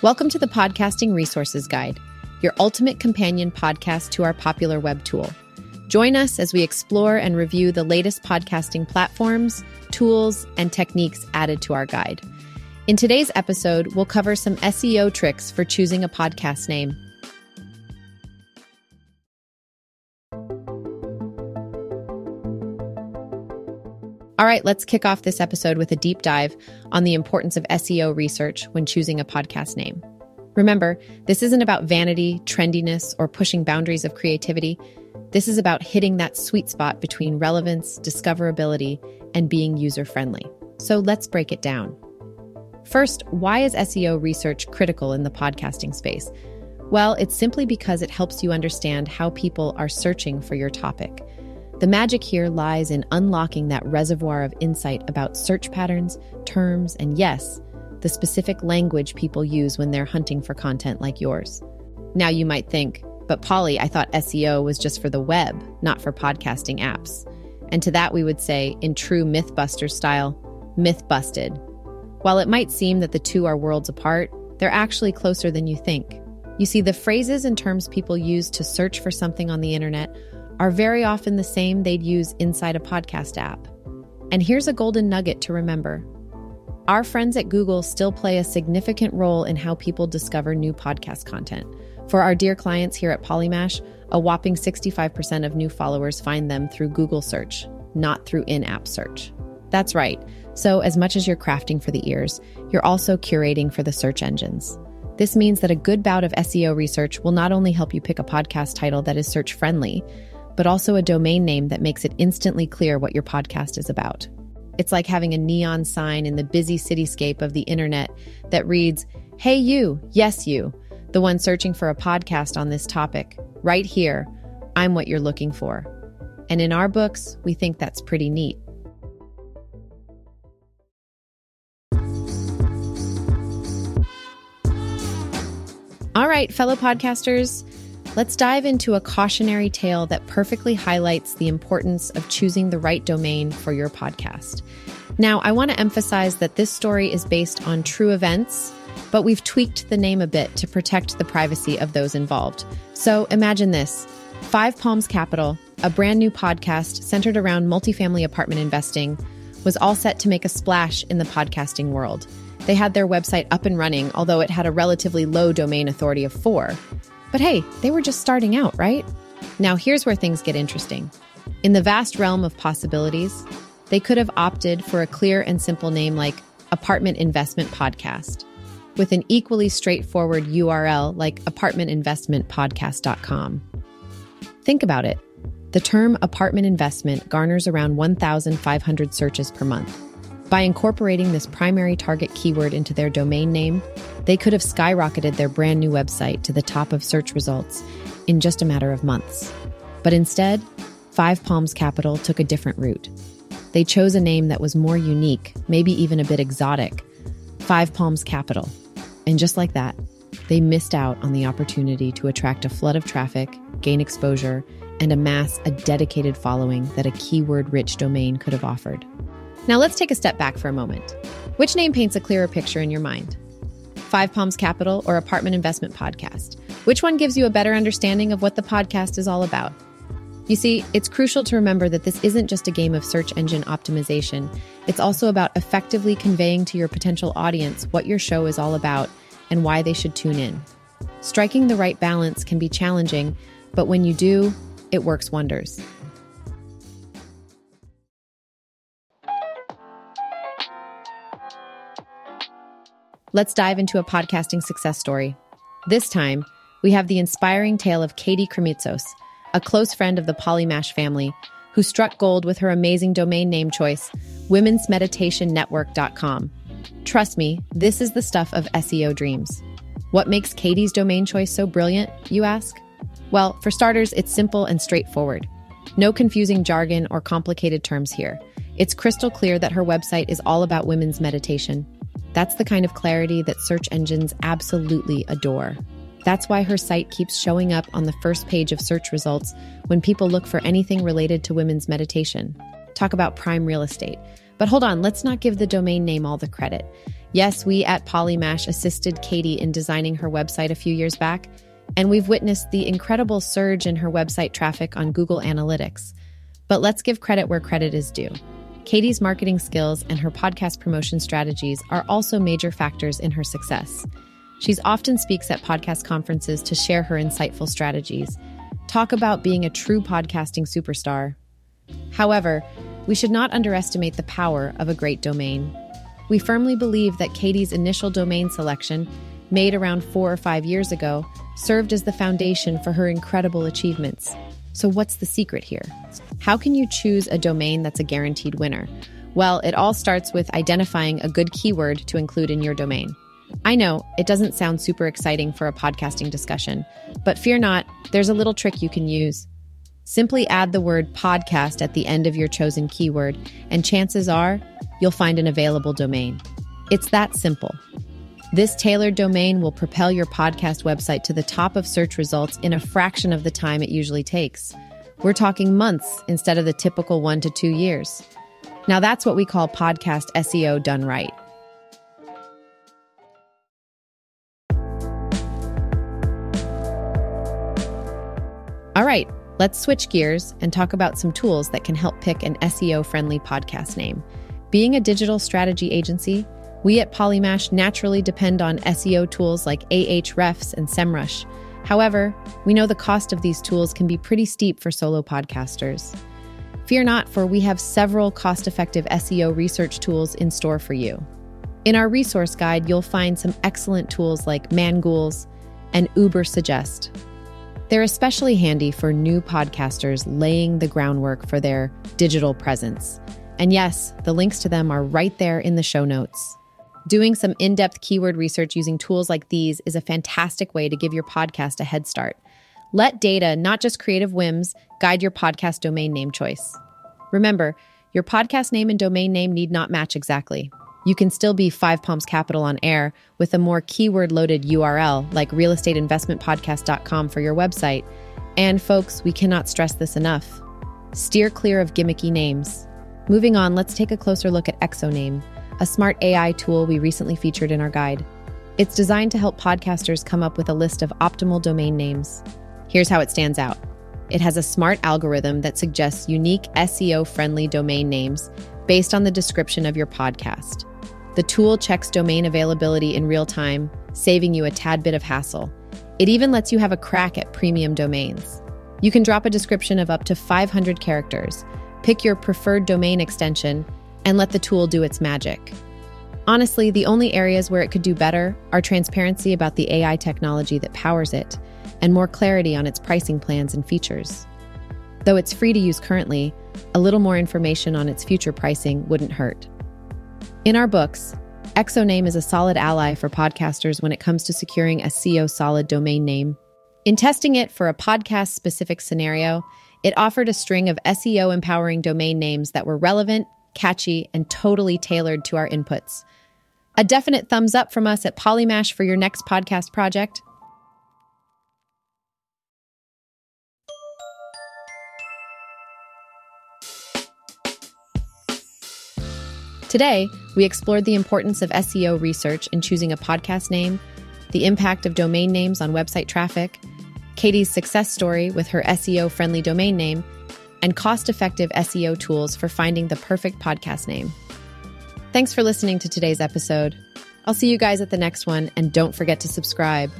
Welcome to the Podcasting Resources Guide, your ultimate companion podcast to our popular web tool. Join us as we explore and review the latest podcasting platforms, tools, and techniques added to our guide. In today's episode, we'll cover some SEO tricks for choosing a podcast name. All right, let's kick off this episode with a deep dive on the importance of SEO research when choosing a podcast name. Remember, this isn't about vanity, trendiness, or pushing boundaries of creativity. This is about hitting that sweet spot between relevance, discoverability, and being user friendly. So let's break it down. First, why is SEO research critical in the podcasting space? Well, it's simply because it helps you understand how people are searching for your topic. The magic here lies in unlocking that reservoir of insight about search patterns, terms, and yes, the specific language people use when they're hunting for content like yours. Now you might think, but Polly, I thought SEO was just for the web, not for podcasting apps. And to that we would say, in true Mythbuster style, myth busted. While it might seem that the two are worlds apart, they're actually closer than you think. You see, the phrases and terms people use to search for something on the internet are very often the same they'd use inside a podcast app. And here's a golden nugget to remember our friends at Google still play a significant role in how people discover new podcast content. For our dear clients here at Polymash, a whopping 65% of new followers find them through Google search, not through in app search. That's right. So, as much as you're crafting for the ears, you're also curating for the search engines. This means that a good bout of SEO research will not only help you pick a podcast title that is search friendly, but also a domain name that makes it instantly clear what your podcast is about. It's like having a neon sign in the busy cityscape of the internet that reads, Hey, you, yes, you, the one searching for a podcast on this topic. Right here, I'm what you're looking for. And in our books, we think that's pretty neat. All right, fellow podcasters, Let's dive into a cautionary tale that perfectly highlights the importance of choosing the right domain for your podcast. Now, I want to emphasize that this story is based on true events, but we've tweaked the name a bit to protect the privacy of those involved. So imagine this Five Palms Capital, a brand new podcast centered around multifamily apartment investing, was all set to make a splash in the podcasting world. They had their website up and running, although it had a relatively low domain authority of four. But hey, they were just starting out, right? Now, here's where things get interesting. In the vast realm of possibilities, they could have opted for a clear and simple name like Apartment Investment Podcast, with an equally straightforward URL like apartmentinvestmentpodcast.com. Think about it. The term apartment investment garners around 1,500 searches per month. By incorporating this primary target keyword into their domain name, they could have skyrocketed their brand new website to the top of search results in just a matter of months. But instead, Five Palms Capital took a different route. They chose a name that was more unique, maybe even a bit exotic Five Palms Capital. And just like that, they missed out on the opportunity to attract a flood of traffic, gain exposure, and amass a dedicated following that a keyword rich domain could have offered. Now let's take a step back for a moment. Which name paints a clearer picture in your mind? Five Palms Capital or Apartment Investment Podcast? Which one gives you a better understanding of what the podcast is all about? You see, it's crucial to remember that this isn't just a game of search engine optimization. It's also about effectively conveying to your potential audience what your show is all about and why they should tune in. Striking the right balance can be challenging, but when you do, it works wonders. Let's dive into a podcasting success story. This time, we have the inspiring tale of Katie Krimitsos, a close friend of the Polymash family, who struck gold with her amazing domain name choice, womensmeditationnetwork.com. Trust me, this is the stuff of SEO dreams. What makes Katie's domain choice so brilliant, you ask? Well, for starters, it's simple and straightforward. No confusing jargon or complicated terms here. It's crystal clear that her website is all about women's meditation that's the kind of clarity that search engines absolutely adore. That's why her site keeps showing up on the first page of search results when people look for anything related to women's meditation. Talk about prime real estate. But hold on, let's not give the domain name all the credit. Yes, we at Polymash assisted Katie in designing her website a few years back, and we've witnessed the incredible surge in her website traffic on Google Analytics. But let's give credit where credit is due. Katie's marketing skills and her podcast promotion strategies are also major factors in her success. She's often speaks at podcast conferences to share her insightful strategies. Talk about being a true podcasting superstar. However, we should not underestimate the power of a great domain. We firmly believe that Katie's initial domain selection, made around four or five years ago, served as the foundation for her incredible achievements. So, what's the secret here? How can you choose a domain that's a guaranteed winner? Well, it all starts with identifying a good keyword to include in your domain. I know it doesn't sound super exciting for a podcasting discussion, but fear not, there's a little trick you can use. Simply add the word podcast at the end of your chosen keyword, and chances are you'll find an available domain. It's that simple. This tailored domain will propel your podcast website to the top of search results in a fraction of the time it usually takes. We're talking months instead of the typical one to two years. Now, that's what we call podcast SEO done right. All right, let's switch gears and talk about some tools that can help pick an SEO friendly podcast name. Being a digital strategy agency, we at Polymash naturally depend on SEO tools like Ahrefs and SEMrush. However, we know the cost of these tools can be pretty steep for solo podcasters. Fear not, for we have several cost effective SEO research tools in store for you. In our resource guide, you'll find some excellent tools like Mangools and Ubersuggest. They're especially handy for new podcasters laying the groundwork for their digital presence. And yes, the links to them are right there in the show notes. Doing some in depth keyword research using tools like these is a fantastic way to give your podcast a head start. Let data, not just creative whims, guide your podcast domain name choice. Remember, your podcast name and domain name need not match exactly. You can still be Five Palms Capital on air with a more keyword loaded URL like realestateinvestmentpodcast.com for your website. And folks, we cannot stress this enough. Steer clear of gimmicky names. Moving on, let's take a closer look at Exoname, a smart AI tool we recently featured in our guide. It's designed to help podcasters come up with a list of optimal domain names. Here's how it stands out it has a smart algorithm that suggests unique SEO friendly domain names based on the description of your podcast. The tool checks domain availability in real time, saving you a tad bit of hassle. It even lets you have a crack at premium domains. You can drop a description of up to 500 characters, pick your preferred domain extension, and let the tool do its magic. Honestly, the only areas where it could do better are transparency about the AI technology that powers it and more clarity on its pricing plans and features. Though it's free to use currently, a little more information on its future pricing wouldn't hurt. In our books, Exoname is a solid ally for podcasters when it comes to securing a SEO solid domain name. In testing it for a podcast specific scenario, it offered a string of SEO empowering domain names that were relevant, catchy, and totally tailored to our inputs. A definite thumbs up from us at Polymash for your next podcast project. Today, we explored the importance of SEO research in choosing a podcast name, the impact of domain names on website traffic, Katie's success story with her SEO friendly domain name, and cost effective SEO tools for finding the perfect podcast name. Thanks for listening to today's episode. I'll see you guys at the next one, and don't forget to subscribe.